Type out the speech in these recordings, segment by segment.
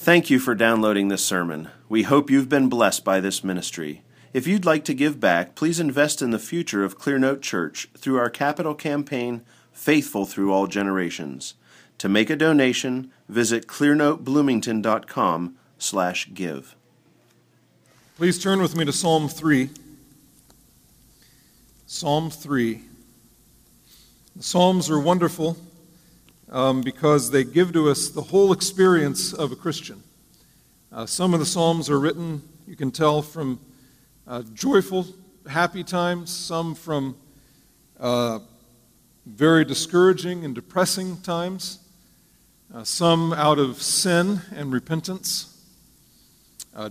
Thank you for downloading this sermon. We hope you've been blessed by this ministry. If you'd like to give back, please invest in the future of Clearnote Church through our capital campaign, Faithful Through All Generations. To make a donation, visit clearnotebloomington.com slash give. Please turn with me to Psalm 3. Psalm 3. The Psalms are wonderful um, because they give to us the whole experience of a Christian. Uh, some of the Psalms are written, you can tell, from uh, joyful, happy times, some from uh, very discouraging and depressing times, uh, some out of sin and repentance,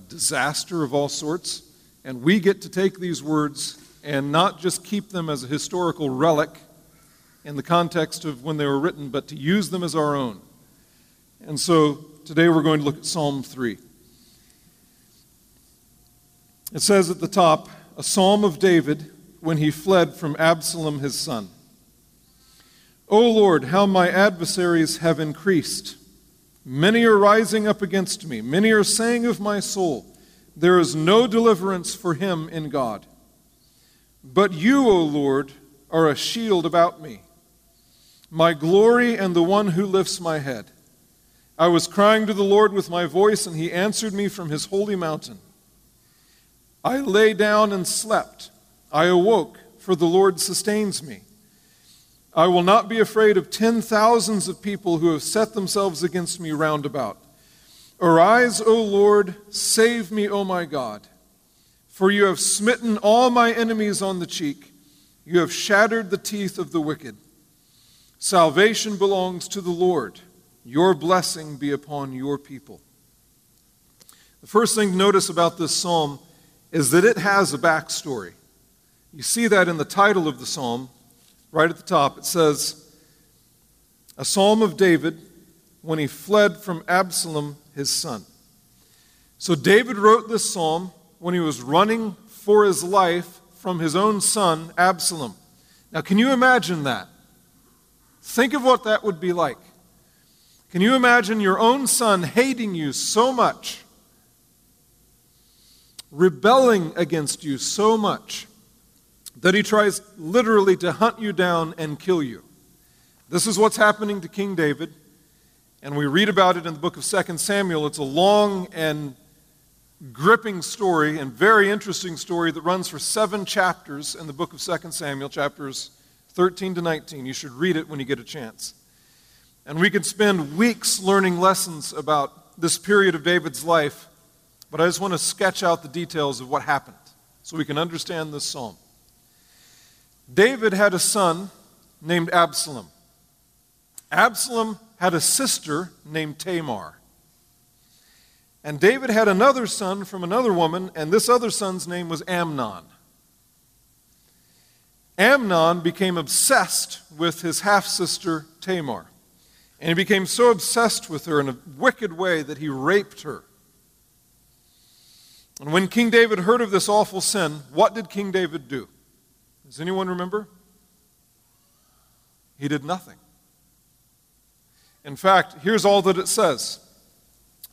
disaster of all sorts. And we get to take these words and not just keep them as a historical relic in the context of when they were written, but to use them as our own. And so today we're going to look at Psalm 3. It says at the top, a psalm of David when he fled from Absalom his son. O Lord, how my adversaries have increased. Many are rising up against me. Many are saying of my soul, There is no deliverance for him in God. But you, O Lord, are a shield about me, my glory and the one who lifts my head. I was crying to the Lord with my voice, and he answered me from his holy mountain. I lay down and slept. I awoke, for the Lord sustains me. I will not be afraid of ten thousands of people who have set themselves against me round about. Arise, O Lord, save me, O my God. For you have smitten all my enemies on the cheek, you have shattered the teeth of the wicked. Salvation belongs to the Lord. Your blessing be upon your people. The first thing to notice about this psalm is that it has a backstory. You see that in the title of the psalm, right at the top. It says, A psalm of David when he fled from Absalom, his son. So David wrote this psalm when he was running for his life from his own son, Absalom. Now, can you imagine that? Think of what that would be like. Can you imagine your own son hating you so much, rebelling against you so much, that he tries literally to hunt you down and kill you. This is what's happening to King David, and we read about it in the book of 2 Samuel. It's a long and gripping story and very interesting story that runs for seven chapters in the book of 2 Samuel, chapters 13 to 19. You should read it when you get a chance. And we could spend weeks learning lessons about this period of David's life, but I just want to sketch out the details of what happened so we can understand this psalm. David had a son named Absalom. Absalom had a sister named Tamar. And David had another son from another woman, and this other son's name was Amnon. Amnon became obsessed with his half sister Tamar. And he became so obsessed with her in a wicked way that he raped her. And when King David heard of this awful sin, what did King David do? Does anyone remember? He did nothing. In fact, here's all that it says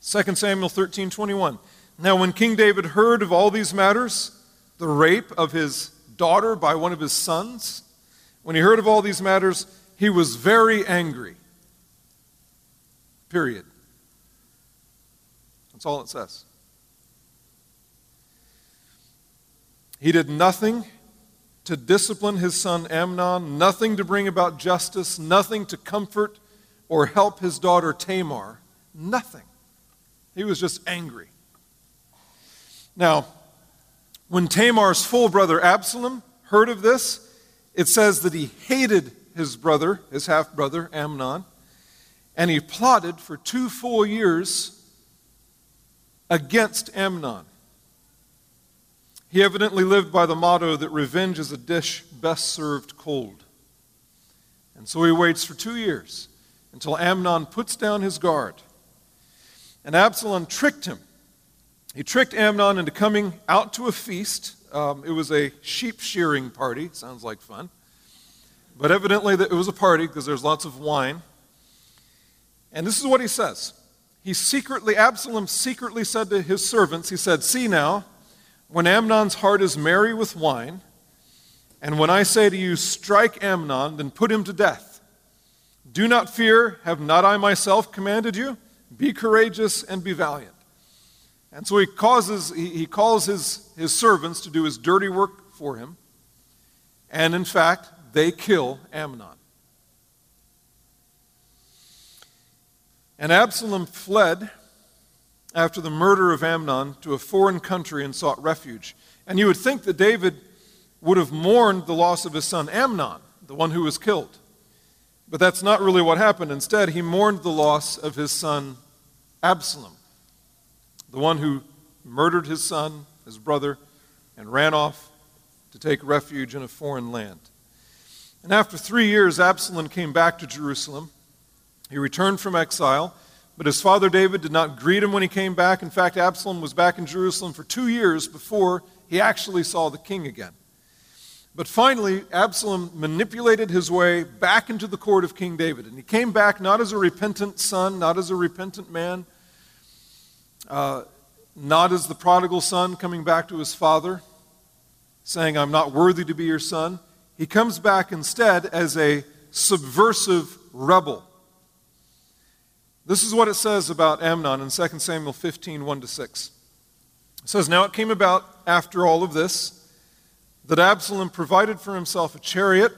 2 Samuel 13 21. Now, when King David heard of all these matters, the rape of his daughter by one of his sons, when he heard of all these matters, he was very angry. Period. That's all it says. He did nothing to discipline his son Amnon, nothing to bring about justice, nothing to comfort or help his daughter Tamar. Nothing. He was just angry. Now, when Tamar's full brother Absalom heard of this, it says that he hated his brother, his half brother Amnon, and he plotted for two full years against Amnon. He evidently lived by the motto that revenge is a dish best served cold. And so he waits for two years until Amnon puts down his guard. And Absalom tricked him. He tricked Amnon into coming out to a feast. Um, it was a sheep shearing party. Sounds like fun. But evidently, it was a party because there's lots of wine. And this is what he says he secretly, Absalom secretly said to his servants, he said, See now, when Amnon's heart is merry with wine, and when I say to you, Strike Amnon, then put him to death. Do not fear, have not I myself commanded you? Be courageous and be valiant. And so he causes, he, he calls his, his servants to do his dirty work for him. And in fact, they kill Amnon. And Absalom fled after the murder of Amnon to a foreign country and sought refuge. And you would think that David would have mourned the loss of his son Amnon, the one who was killed. But that's not really what happened. Instead, he mourned the loss of his son Absalom, the one who murdered his son, his brother, and ran off to take refuge in a foreign land. And after three years, Absalom came back to Jerusalem. He returned from exile, but his father David did not greet him when he came back. In fact, Absalom was back in Jerusalem for two years before he actually saw the king again. But finally, Absalom manipulated his way back into the court of King David. And he came back not as a repentant son, not as a repentant man, uh, not as the prodigal son coming back to his father, saying, I'm not worthy to be your son. He comes back instead as a subversive rebel this is what it says about Amnon in 2 Samuel 15 1 to 6. It says, Now it came about after all of this that Absalom provided for himself a chariot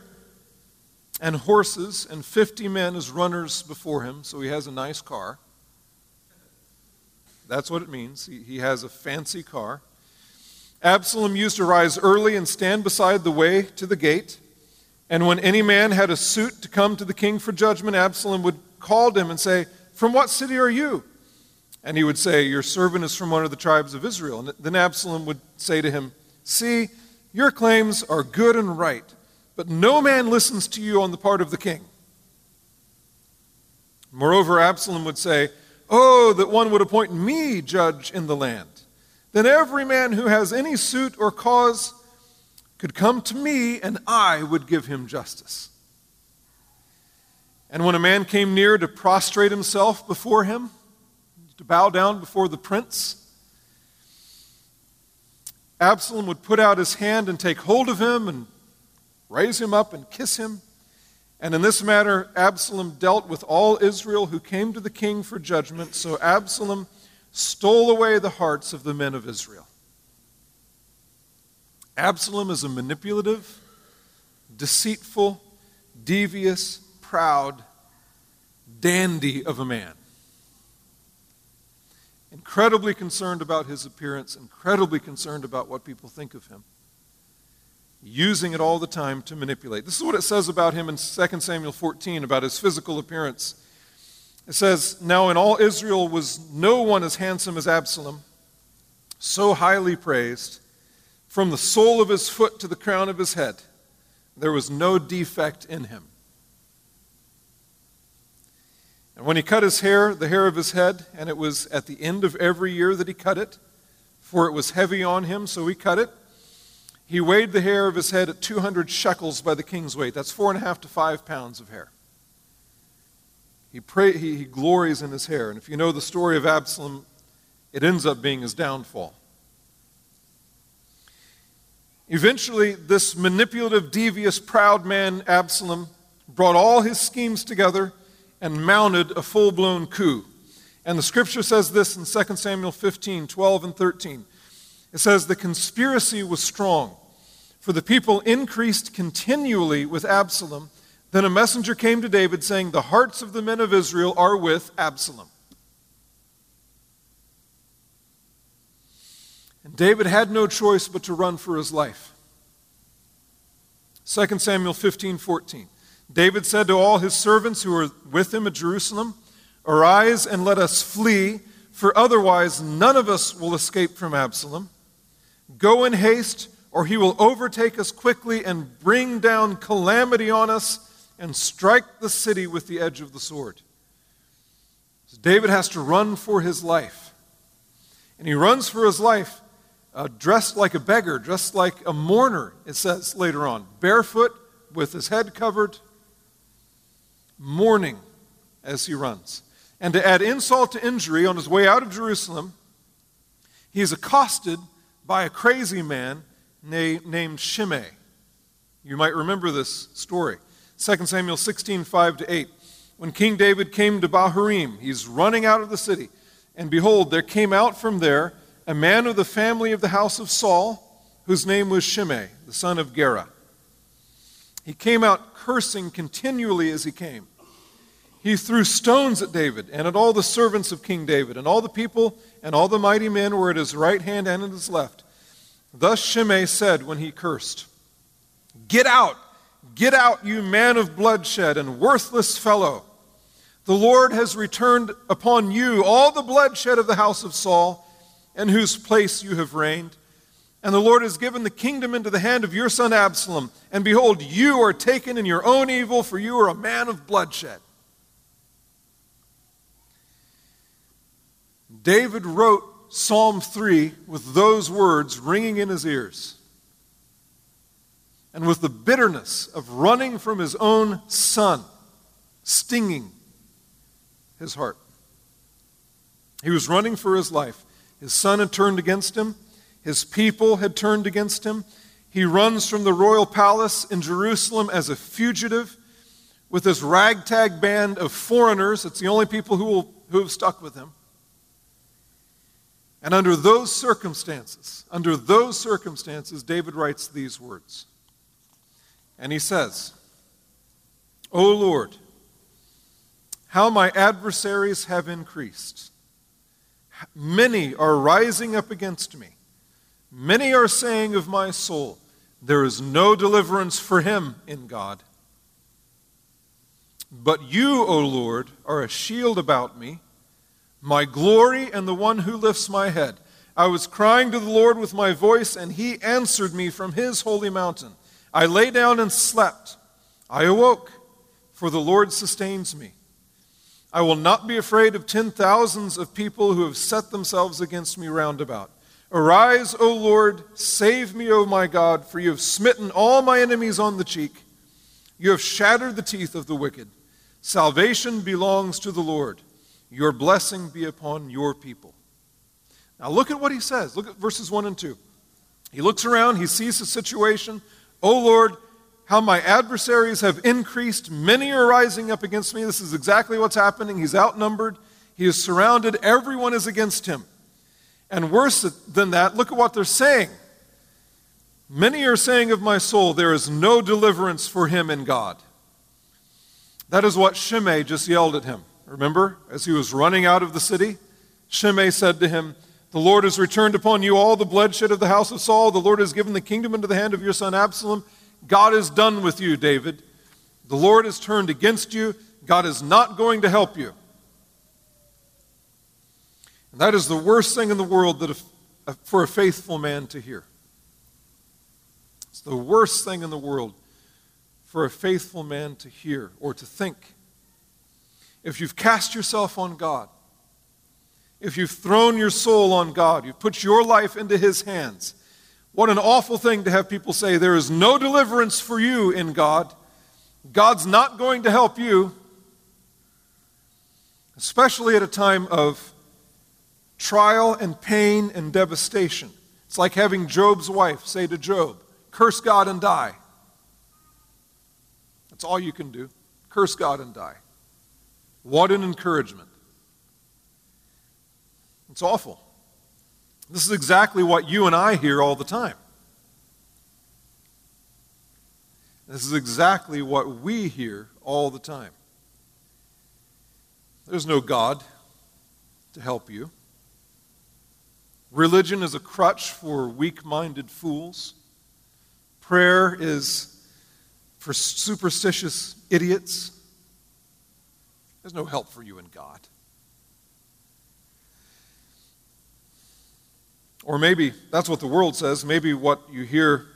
and horses and 50 men as runners before him, so he has a nice car. That's what it means. He, he has a fancy car. Absalom used to rise early and stand beside the way to the gate. And when any man had a suit to come to the king for judgment, Absalom would call him and say, from what city are you? And he would say, Your servant is from one of the tribes of Israel. And then Absalom would say to him, See, your claims are good and right, but no man listens to you on the part of the king. Moreover, Absalom would say, Oh, that one would appoint me judge in the land. Then every man who has any suit or cause could come to me, and I would give him justice. And when a man came near to prostrate himself before him, to bow down before the prince, Absalom would put out his hand and take hold of him and raise him up and kiss him. And in this matter, Absalom dealt with all Israel who came to the king for judgment. So Absalom stole away the hearts of the men of Israel. Absalom is a manipulative, deceitful, devious, proud dandy of a man. Incredibly concerned about his appearance, incredibly concerned about what people think of him. Using it all the time to manipulate. This is what it says about him in 2 Samuel 14 about his physical appearance. It says, Now in all Israel was no one as handsome as Absalom, so highly praised, from the sole of his foot to the crown of his head. There was no defect in him. And when he cut his hair, the hair of his head, and it was at the end of every year that he cut it, for it was heavy on him, so he cut it. He weighed the hair of his head at 200 shekels by the king's weight. That's four and a half to five pounds of hair. He, pray, he, he glories in his hair. And if you know the story of Absalom, it ends up being his downfall. Eventually, this manipulative, devious, proud man, Absalom, brought all his schemes together and mounted a full blown coup. And the scripture says this in 2 Samuel 15 12 and 13. It says, The conspiracy was strong, for the people increased continually with Absalom. Then a messenger came to David saying, The hearts of the men of Israel are with Absalom. And David had no choice but to run for his life. 2 Samuel 15 14. David said to all his servants who were with him at Jerusalem, Arise and let us flee, for otherwise none of us will escape from Absalom. Go in haste, or he will overtake us quickly and bring down calamity on us and strike the city with the edge of the sword. So David has to run for his life. And he runs for his life uh, dressed like a beggar, dressed like a mourner, it says later on, barefoot, with his head covered, mourning as he runs. And to add insult to injury, on his way out of Jerusalem, he is accosted by a crazy man named Shimei. You might remember this story. 2 Samuel 16, 5 to 8. When King David came to Bahurim, he's running out of the city. And behold, there came out from there a man of the family of the house of Saul, whose name was Shimei, the son of Gera. He came out cursing continually as he came. He threw stones at David and at all the servants of King David, and all the people and all the mighty men were at his right hand and at his left. Thus Shimei said when he cursed, Get out, get out, you man of bloodshed and worthless fellow. The Lord has returned upon you all the bloodshed of the house of Saul, in whose place you have reigned. And the Lord has given the kingdom into the hand of your son Absalom. And behold, you are taken in your own evil, for you are a man of bloodshed. David wrote Psalm 3 with those words ringing in his ears and with the bitterness of running from his own son stinging his heart. He was running for his life. His son had turned against him, his people had turned against him. He runs from the royal palace in Jerusalem as a fugitive with this ragtag band of foreigners. It's the only people who, will, who have stuck with him. And under those circumstances, under those circumstances, David writes these words. And he says, O Lord, how my adversaries have increased. Many are rising up against me. Many are saying of my soul, There is no deliverance for him in God. But you, O Lord, are a shield about me, my glory and the one who lifts my head. I was crying to the Lord with my voice, and he answered me from his holy mountain. I lay down and slept. I awoke, for the Lord sustains me. I will not be afraid of ten thousands of people who have set themselves against me round about. Arise, O Lord, save me, O my God, for you have smitten all my enemies on the cheek. You have shattered the teeth of the wicked. Salvation belongs to the Lord. Your blessing be upon your people. Now look at what he says. Look at verses 1 and 2. He looks around, he sees the situation. O Lord, how my adversaries have increased. Many are rising up against me. This is exactly what's happening. He's outnumbered, he is surrounded, everyone is against him. And worse than that, look at what they're saying. Many are saying of my soul, there is no deliverance for him in God. That is what Shimei just yelled at him. Remember, as he was running out of the city, Shimei said to him, The Lord has returned upon you all the bloodshed of the house of Saul. The Lord has given the kingdom into the hand of your son Absalom. God is done with you, David. The Lord has turned against you. God is not going to help you. And that is the worst thing in the world that a, for a faithful man to hear. It's the worst thing in the world for a faithful man to hear or to think. If you've cast yourself on God, if you've thrown your soul on God, you've put your life into His hands, what an awful thing to have people say, There is no deliverance for you in God. God's not going to help you, especially at a time of trial and pain and devastation. It's like having Job's wife say to Job, Curse God and die. That's all you can do. Curse God and die. What an encouragement. It's awful. This is exactly what you and I hear all the time. This is exactly what we hear all the time. There's no God to help you. Religion is a crutch for weak minded fools. Prayer is for superstitious idiots. There's no help for you in God. Or maybe that's what the world says. Maybe what you hear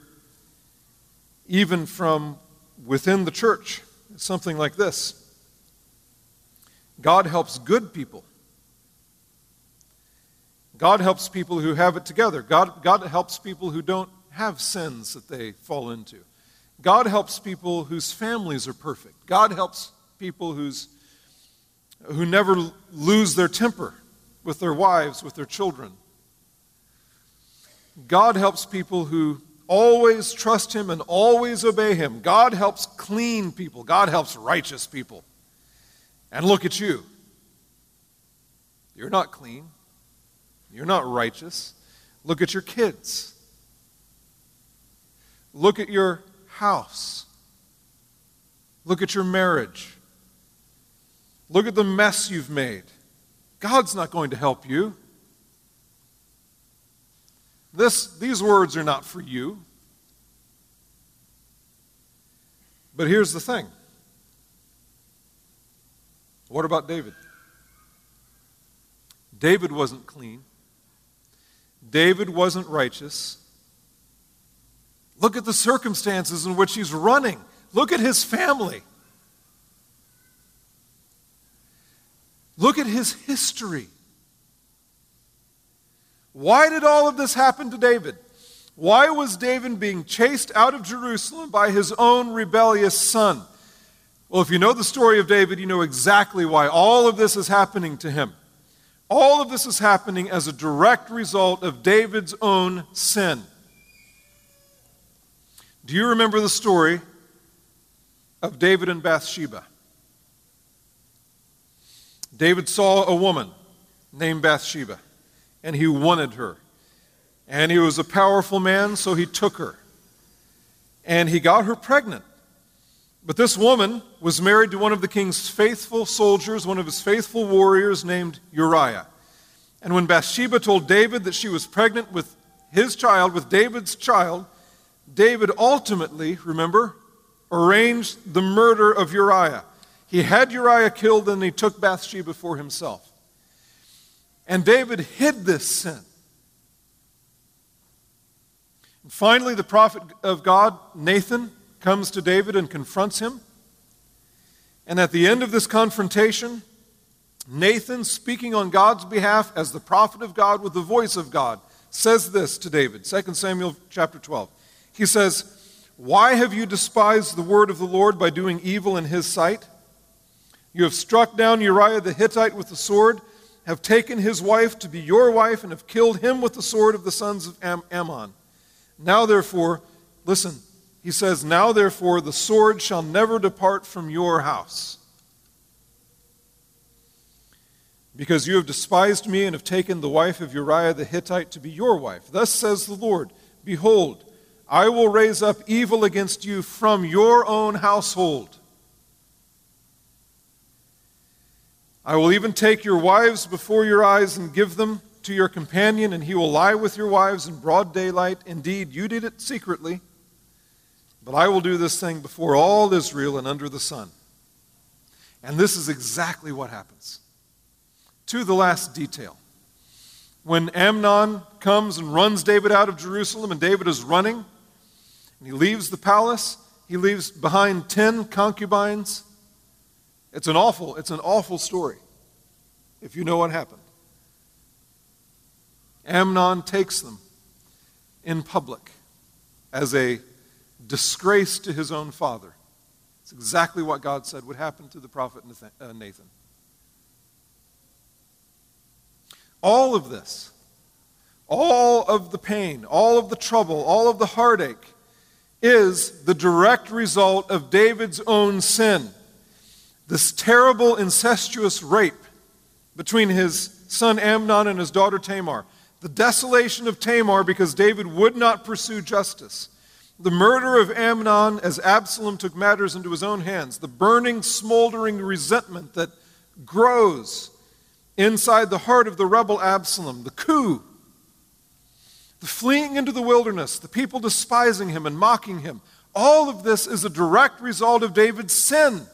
even from within the church is something like this God helps good people. God helps people who have it together. God, God helps people who don't have sins that they fall into. God helps people whose families are perfect. God helps people whose who never lose their temper with their wives, with their children. God helps people who always trust Him and always obey Him. God helps clean people, God helps righteous people. And look at you. You're not clean, you're not righteous. Look at your kids. Look at your house. Look at your marriage. Look at the mess you've made. God's not going to help you. This, these words are not for you. But here's the thing what about David? David wasn't clean. David wasn't righteous. Look at the circumstances in which he's running. Look at his family. Look at his history. Why did all of this happen to David? Why was David being chased out of Jerusalem by his own rebellious son? Well, if you know the story of David, you know exactly why all of this is happening to him. All of this is happening as a direct result of David's own sin. Do you remember the story of David and Bathsheba? David saw a woman named Bathsheba, and he wanted her. And he was a powerful man, so he took her. And he got her pregnant. But this woman was married to one of the king's faithful soldiers, one of his faithful warriors named Uriah. And when Bathsheba told David that she was pregnant with his child, with David's child, David ultimately, remember, arranged the murder of Uriah. He had Uriah killed, and he took Bathsheba for himself. And David hid this sin. And finally, the prophet of God, Nathan, comes to David and confronts him. And at the end of this confrontation, Nathan, speaking on God's behalf as the prophet of God with the voice of God, says this to David 2 Samuel chapter 12. He says, Why have you despised the word of the Lord by doing evil in his sight? You have struck down Uriah the Hittite with the sword, have taken his wife to be your wife, and have killed him with the sword of the sons of Am- Ammon. Now, therefore, listen, he says, Now, therefore, the sword shall never depart from your house. Because you have despised me and have taken the wife of Uriah the Hittite to be your wife. Thus says the Lord Behold, I will raise up evil against you from your own household. I will even take your wives before your eyes and give them to your companion, and he will lie with your wives in broad daylight. Indeed, you did it secretly, but I will do this thing before all Israel and under the sun. And this is exactly what happens. To the last detail. When Amnon comes and runs David out of Jerusalem, and David is running, and he leaves the palace, he leaves behind 10 concubines it's an awful, it's an awful story if you know what happened. Amnon takes them in public as a disgrace to his own father. It's exactly what God said would happen to the prophet uh, Nathan. All of this, all of the pain, all of the trouble, all of the heartache is the direct result of David's own sin this terrible incestuous rape between his son Amnon and his daughter Tamar, the desolation of Tamar because David would not pursue justice, the murder of Amnon as Absalom took matters into his own hands, the burning, smoldering resentment that grows inside the heart of the rebel Absalom, the coup, the fleeing into the wilderness, the people despising him and mocking him. All of this is a direct result of David's sin.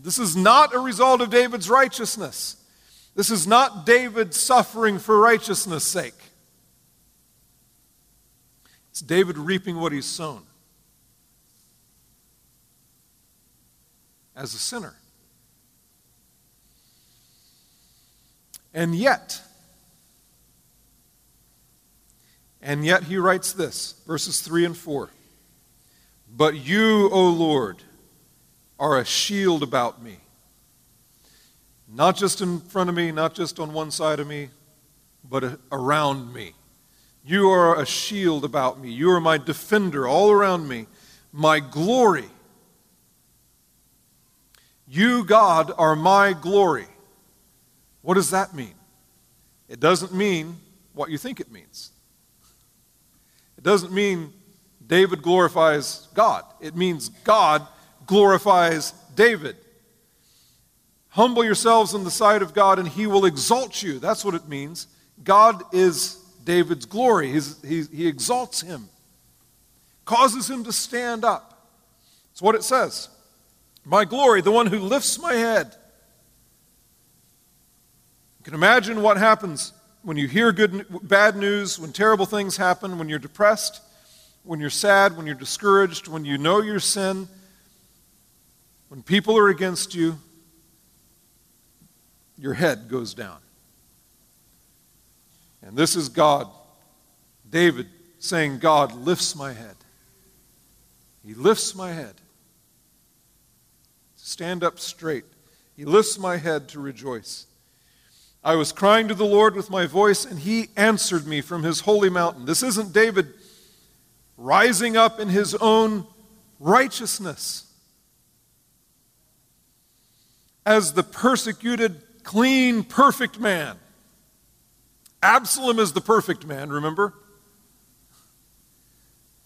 This is not a result of David's righteousness. This is not David suffering for righteousness' sake. It's David reaping what he's sown as a sinner. And yet, and yet he writes this, verses 3 and 4. But you, O Lord, are a shield about me. Not just in front of me, not just on one side of me, but around me. You are a shield about me. You are my defender all around me, my glory. You, God, are my glory. What does that mean? It doesn't mean what you think it means. It doesn't mean David glorifies God. It means God glorifies David. Humble yourselves in the sight of God, and he will exalt you. That's what it means. God is David's glory. He's, he, he exalts him, causes him to stand up. That's what it says. My glory, the one who lifts my head. You can imagine what happens when you hear good, bad news, when terrible things happen, when you're depressed, when you're sad, when you're discouraged, when you know your sin, when people are against you, your head goes down. And this is God, David, saying, God lifts my head. He lifts my head. Stand up straight. He lifts my head to rejoice. I was crying to the Lord with my voice, and he answered me from his holy mountain. This isn't David rising up in his own righteousness as the persecuted, clean, perfect man. Absalom is the perfect man, remember?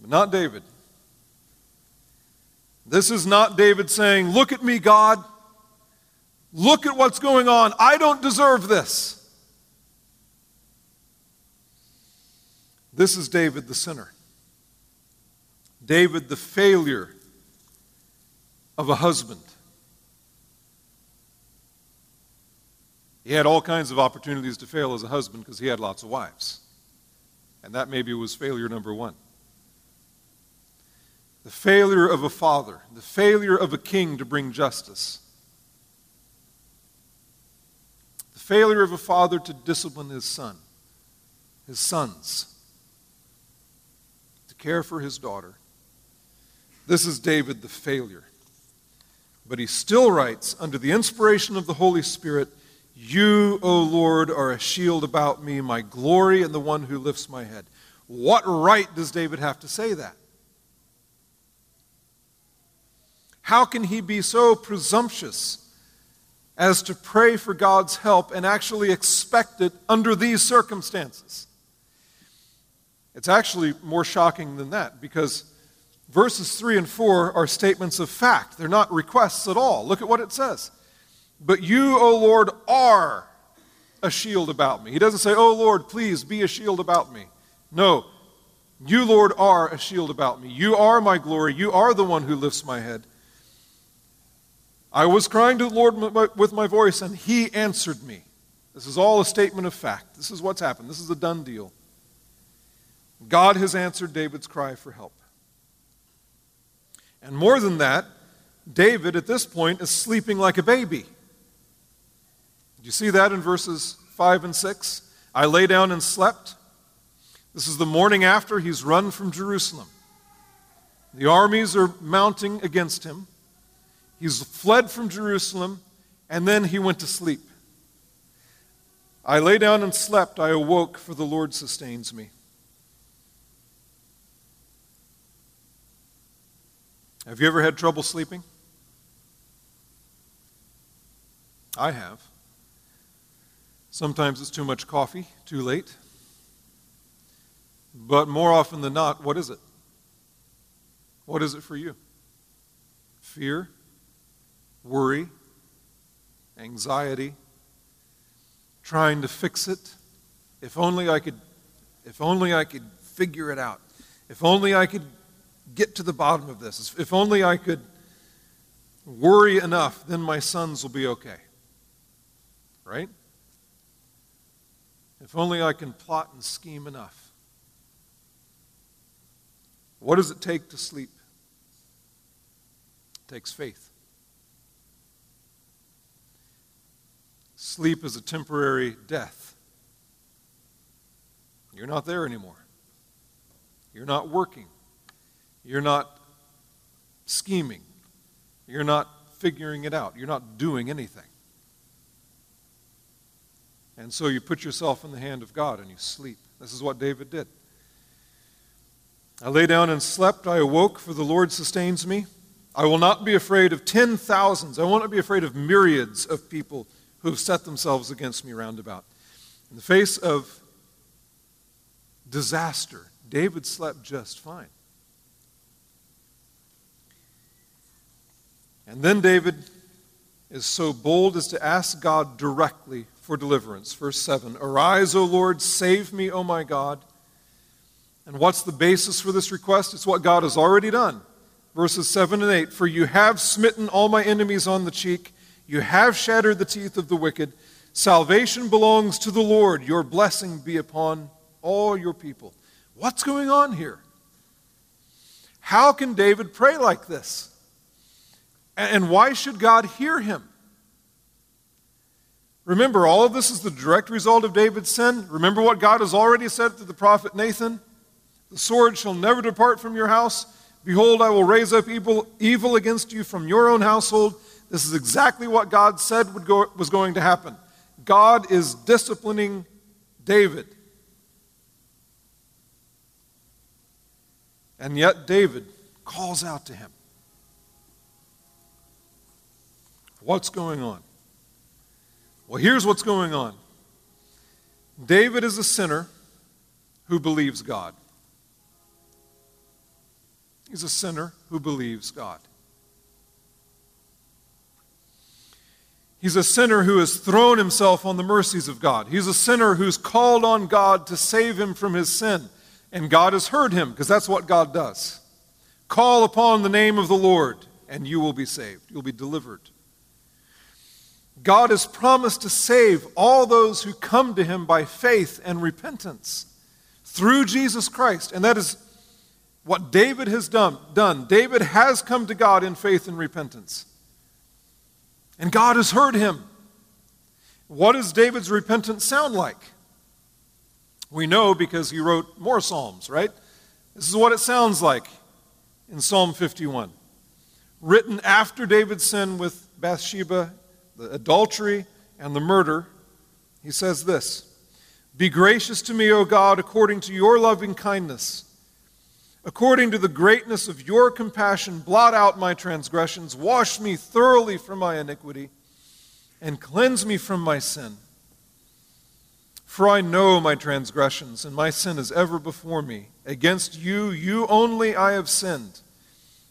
But not David. This is not David saying, Look at me, God. Look at what's going on. I don't deserve this. This is David the sinner. David the failure of a husband. He had all kinds of opportunities to fail as a husband because he had lots of wives. And that maybe was failure number one. The failure of a father, the failure of a king to bring justice. The failure of a father to discipline his son, his sons, to care for his daughter. This is David the failure. But he still writes, under the inspiration of the Holy Spirit, You, O Lord, are a shield about me, my glory, and the one who lifts my head. What right does David have to say that? How can he be so presumptuous as to pray for God's help and actually expect it under these circumstances? It's actually more shocking than that because Verses 3 and 4 are statements of fact. They're not requests at all. Look at what it says. But you, O Lord, are a shield about me. He doesn't say, Oh Lord, please be a shield about me. No. You, Lord, are a shield about me. You are my glory. You are the one who lifts my head. I was crying to the Lord with my voice, and he answered me. This is all a statement of fact. This is what's happened. This is a done deal. God has answered David's cry for help. And more than that, David at this point is sleeping like a baby. Do you see that in verses 5 and 6? I lay down and slept. This is the morning after he's run from Jerusalem. The armies are mounting against him. He's fled from Jerusalem, and then he went to sleep. I lay down and slept. I awoke, for the Lord sustains me. Have you ever had trouble sleeping? I have. Sometimes it's too much coffee, too late. But more often than not, what is it? What is it for you? Fear, worry, anxiety, trying to fix it. If only I could if only I could figure it out. If only I could get to the bottom of this. If only I could worry enough, then my sons will be okay. Right? If only I can plot and scheme enough. What does it take to sleep? It takes faith. Sleep is a temporary death. You're not there anymore. You're not working. You're not scheming. You're not figuring it out. You're not doing anything. And so you put yourself in the hand of God and you sleep. This is what David did. I lay down and slept. I awoke, for the Lord sustains me. I will not be afraid of ten thousands. I will not be afraid of myriads of people who have set themselves against me round about. In the face of disaster, David slept just fine. And then David is so bold as to ask God directly for deliverance. Verse 7 Arise, O Lord, save me, O my God. And what's the basis for this request? It's what God has already done. Verses 7 and 8 For you have smitten all my enemies on the cheek, you have shattered the teeth of the wicked. Salvation belongs to the Lord. Your blessing be upon all your people. What's going on here? How can David pray like this? And why should God hear him? Remember, all of this is the direct result of David's sin. Remember what God has already said to the prophet Nathan The sword shall never depart from your house. Behold, I will raise up evil, evil against you from your own household. This is exactly what God said go, was going to happen. God is disciplining David. And yet, David calls out to him. What's going on? Well, here's what's going on David is a sinner who believes God. He's a sinner who believes God. He's a sinner who has thrown himself on the mercies of God. He's a sinner who's called on God to save him from his sin. And God has heard him, because that's what God does. Call upon the name of the Lord, and you will be saved. You'll be delivered. God has promised to save all those who come to him by faith and repentance through Jesus Christ. And that is what David has done. done. David has come to God in faith and repentance. And God has heard him. What does David's repentance sound like? We know because he wrote more Psalms, right? This is what it sounds like in Psalm 51. Written after David's sin with Bathsheba the adultery, and the murder, he says this Be gracious to me, O God, according to your loving kindness. According to the greatness of your compassion, blot out my transgressions, wash me thoroughly from my iniquity, and cleanse me from my sin. For I know my transgressions, and my sin is ever before me. Against you, you only, I have sinned,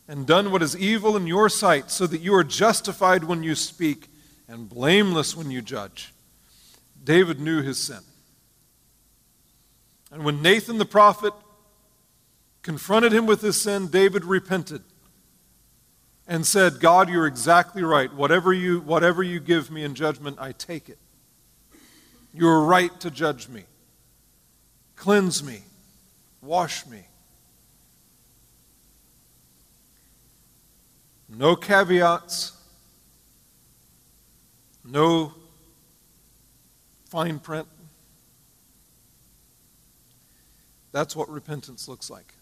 and done what is evil in your sight, so that you are justified when you speak and blameless when you judge. David knew his sin. And when Nathan the prophet confronted him with his sin, David repented and said, God, you're exactly right. Whatever you, whatever you give me in judgment, I take it. You're right to judge me. Cleanse me. Wash me. No caveats, no fine print. That's what repentance looks like.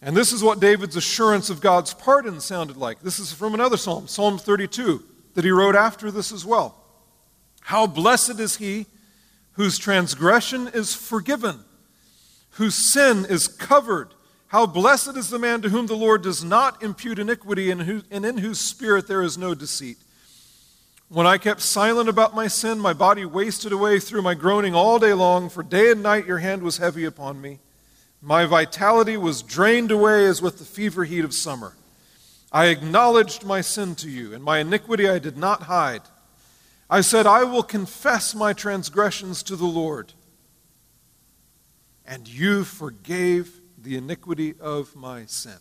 And this is what David's assurance of God's pardon sounded like. This is from another psalm, Psalm 32, that he wrote after this as well. How blessed is he whose transgression is forgiven, whose sin is covered. How blessed is the man to whom the Lord does not impute iniquity and, who, and in whose spirit there is no deceit. When I kept silent about my sin, my body wasted away through my groaning all day long, for day and night your hand was heavy upon me. My vitality was drained away as with the fever heat of summer. I acknowledged my sin to you, and my iniquity I did not hide. I said, I will confess my transgressions to the Lord. And you forgave the iniquity of my sin.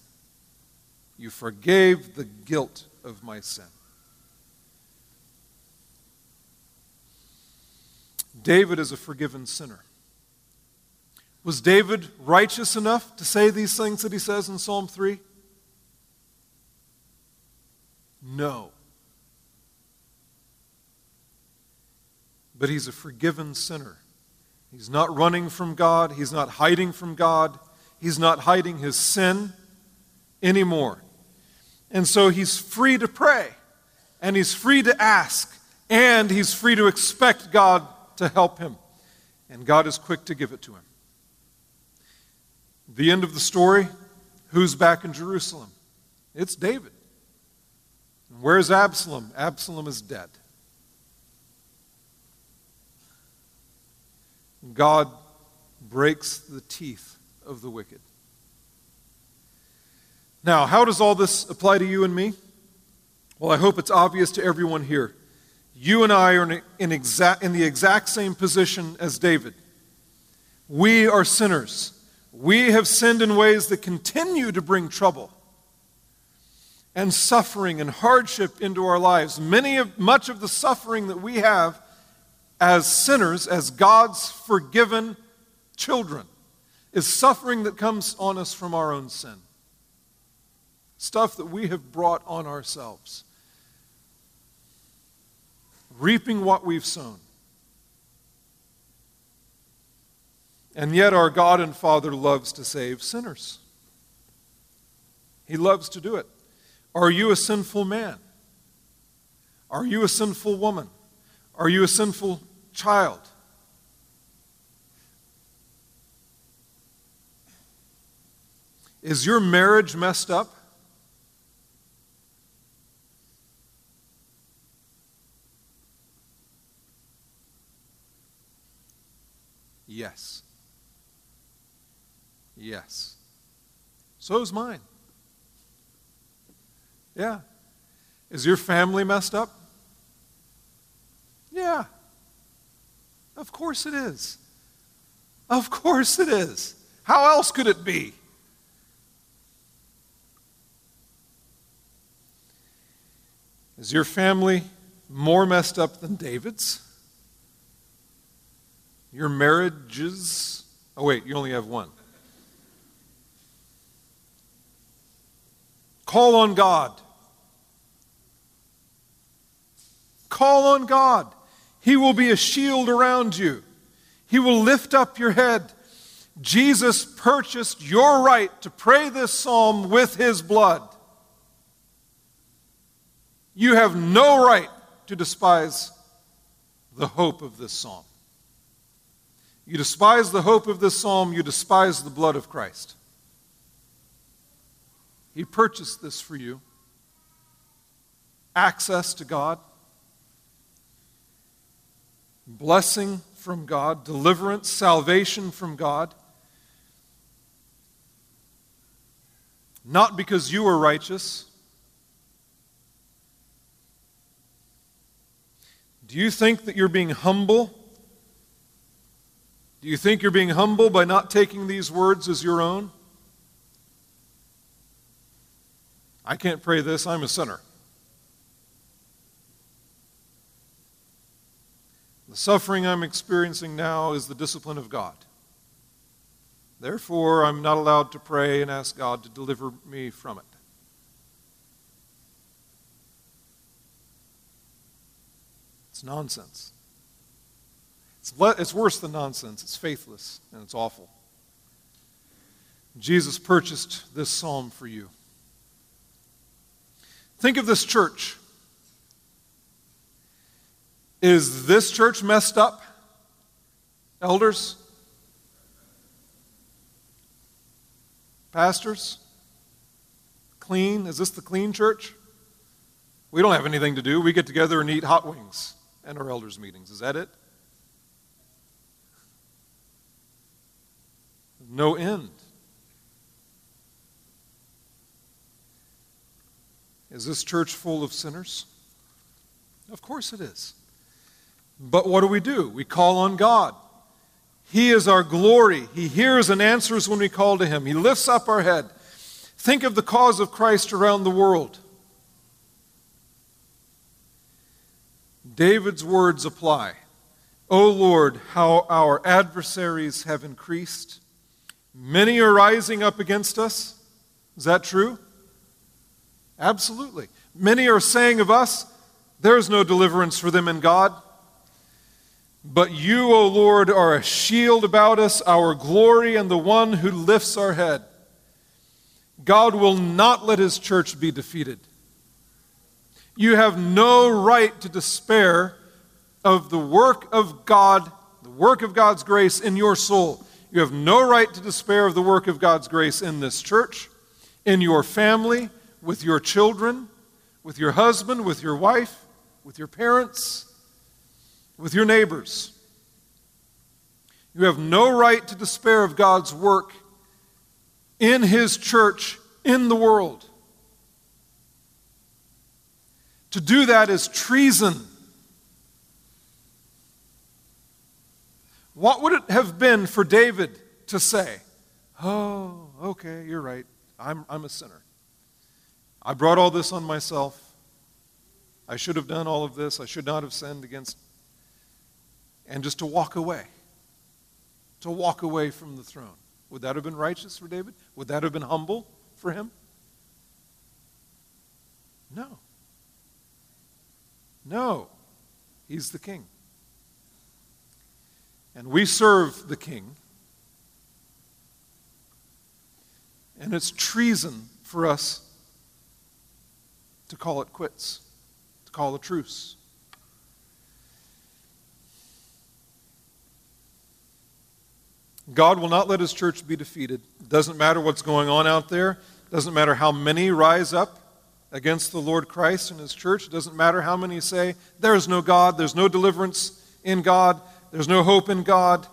You forgave the guilt of my sin. David is a forgiven sinner. Was David righteous enough to say these things that he says in Psalm 3? No. But he's a forgiven sinner. He's not running from God, he's not hiding from God, he's not hiding his sin anymore. And so he's free to pray, and he's free to ask, And he's free to expect God to help him. And God is quick to give it to him. The end of the story who's back in Jerusalem? It's David. Where's Absalom? Absalom is dead. God breaks the teeth of the wicked. Now, how does all this apply to you and me? Well, I hope it's obvious to everyone here. You and I are in, exact, in the exact same position as David. We are sinners. We have sinned in ways that continue to bring trouble and suffering and hardship into our lives. Many of, much of the suffering that we have as sinners, as God's forgiven children, is suffering that comes on us from our own sin. Stuff that we have brought on ourselves. Reaping what we've sown. And yet, our God and Father loves to save sinners. He loves to do it. Are you a sinful man? Are you a sinful woman? Are you a sinful child? Is your marriage messed up? Yes. Yes. So is mine. Yeah. Is your family messed up? Yeah. Of course it is. Of course it is. How else could it be? Is your family more messed up than David's? Your marriages. Oh, wait, you only have one. Call on God. Call on God. He will be a shield around you, He will lift up your head. Jesus purchased your right to pray this psalm with His blood. You have no right to despise the hope of this psalm. You despise the hope of this psalm, you despise the blood of Christ. He purchased this for you access to God, blessing from God, deliverance, salvation from God. Not because you are righteous. Do you think that you're being humble? Do you think you're being humble by not taking these words as your own? I can't pray this, I'm a sinner. The suffering I'm experiencing now is the discipline of God. Therefore, I'm not allowed to pray and ask God to deliver me from it. It's nonsense. It's, le- it's worse than nonsense. It's faithless and it's awful. Jesus purchased this psalm for you. Think of this church. Is this church messed up? Elders? Pastors? Clean? Is this the clean church? We don't have anything to do. We get together and eat hot wings and our elders' meetings. Is that it? No end. Is this church full of sinners? Of course it is. But what do we do? We call on God. He is our glory. He hears and answers when we call to Him. He lifts up our head. Think of the cause of Christ around the world. David's words apply. O Lord, how our adversaries have increased. Many are rising up against us. Is that true? Absolutely. Many are saying of us, there is no deliverance for them in God. But you, O Lord, are a shield about us, our glory, and the one who lifts our head. God will not let his church be defeated. You have no right to despair of the work of God, the work of God's grace in your soul. You have no right to despair of the work of God's grace in this church, in your family, with your children, with your husband, with your wife, with your parents, with your neighbors. You have no right to despair of God's work in His church in the world. To do that is treason. What would it have been for David to say, Oh, okay, you're right. I'm, I'm a sinner. I brought all this on myself. I should have done all of this. I should not have sinned against. And just to walk away. To walk away from the throne. Would that have been righteous for David? Would that have been humble for him? No. No. He's the king. And we serve the king. And it's treason for us to call it quits, to call a truce. God will not let his church be defeated. It doesn't matter what's going on out there. It doesn't matter how many rise up against the Lord Christ and his church. It doesn't matter how many say, there is no God, there's no deliverance in God. There's no hope in God.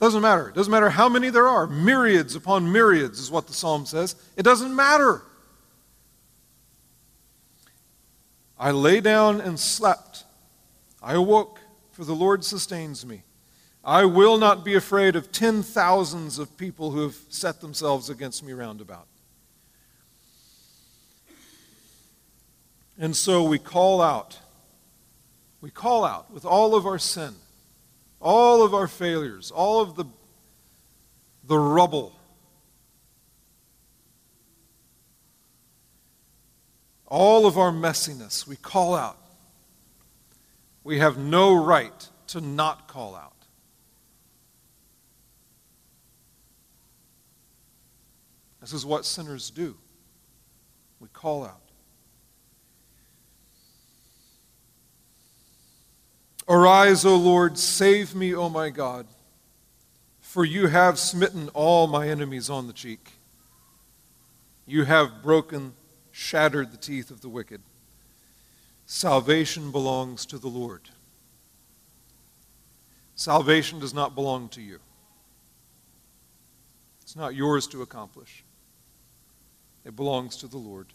Doesn't matter. It doesn't matter how many there are. Myriads upon myriads is what the psalm says. It doesn't matter. I lay down and slept. I awoke, for the Lord sustains me. I will not be afraid of ten thousands of people who have set themselves against me round about. And so we call out we call out with all of our sin, all of our failures, all of the, the rubble, all of our messiness, we call out. We have no right to not call out. This is what sinners do. We call out. Arise, O Lord, save me, O my God, for you have smitten all my enemies on the cheek. You have broken, shattered the teeth of the wicked. Salvation belongs to the Lord. Salvation does not belong to you. It's not yours to accomplish. It belongs to the Lord.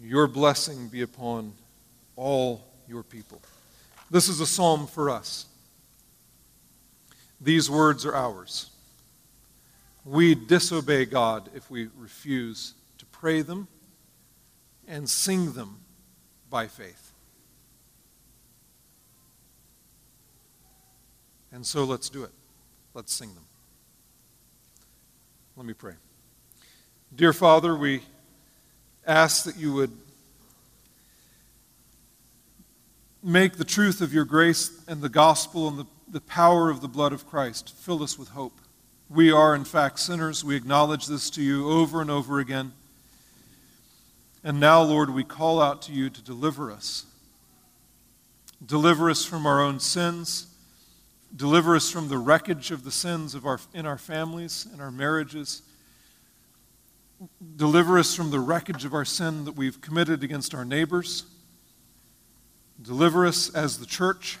Your blessing be upon all your people. This is a psalm for us. These words are ours. We disobey God if we refuse to pray them and sing them by faith. And so let's do it. Let's sing them. Let me pray. Dear Father, we ask that you would make the truth of your grace and the gospel and the, the power of the blood of Christ fill us with hope. We are, in fact, sinners. We acknowledge this to you over and over again. And now, Lord, we call out to you to deliver us. Deliver us from our own sins. Deliver us from the wreckage of the sins of our, in our families, in our marriages. Deliver us from the wreckage of our sin that we've committed against our neighbors. Deliver us as the church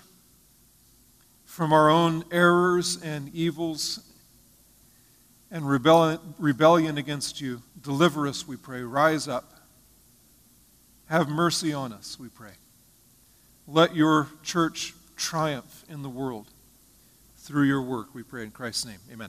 from our own errors and evils and rebellion, against you. Deliver us, we pray. Rise up. Have mercy on us, we pray. Let your church triumph in the world through your work, we pray in Christ's name. Amen.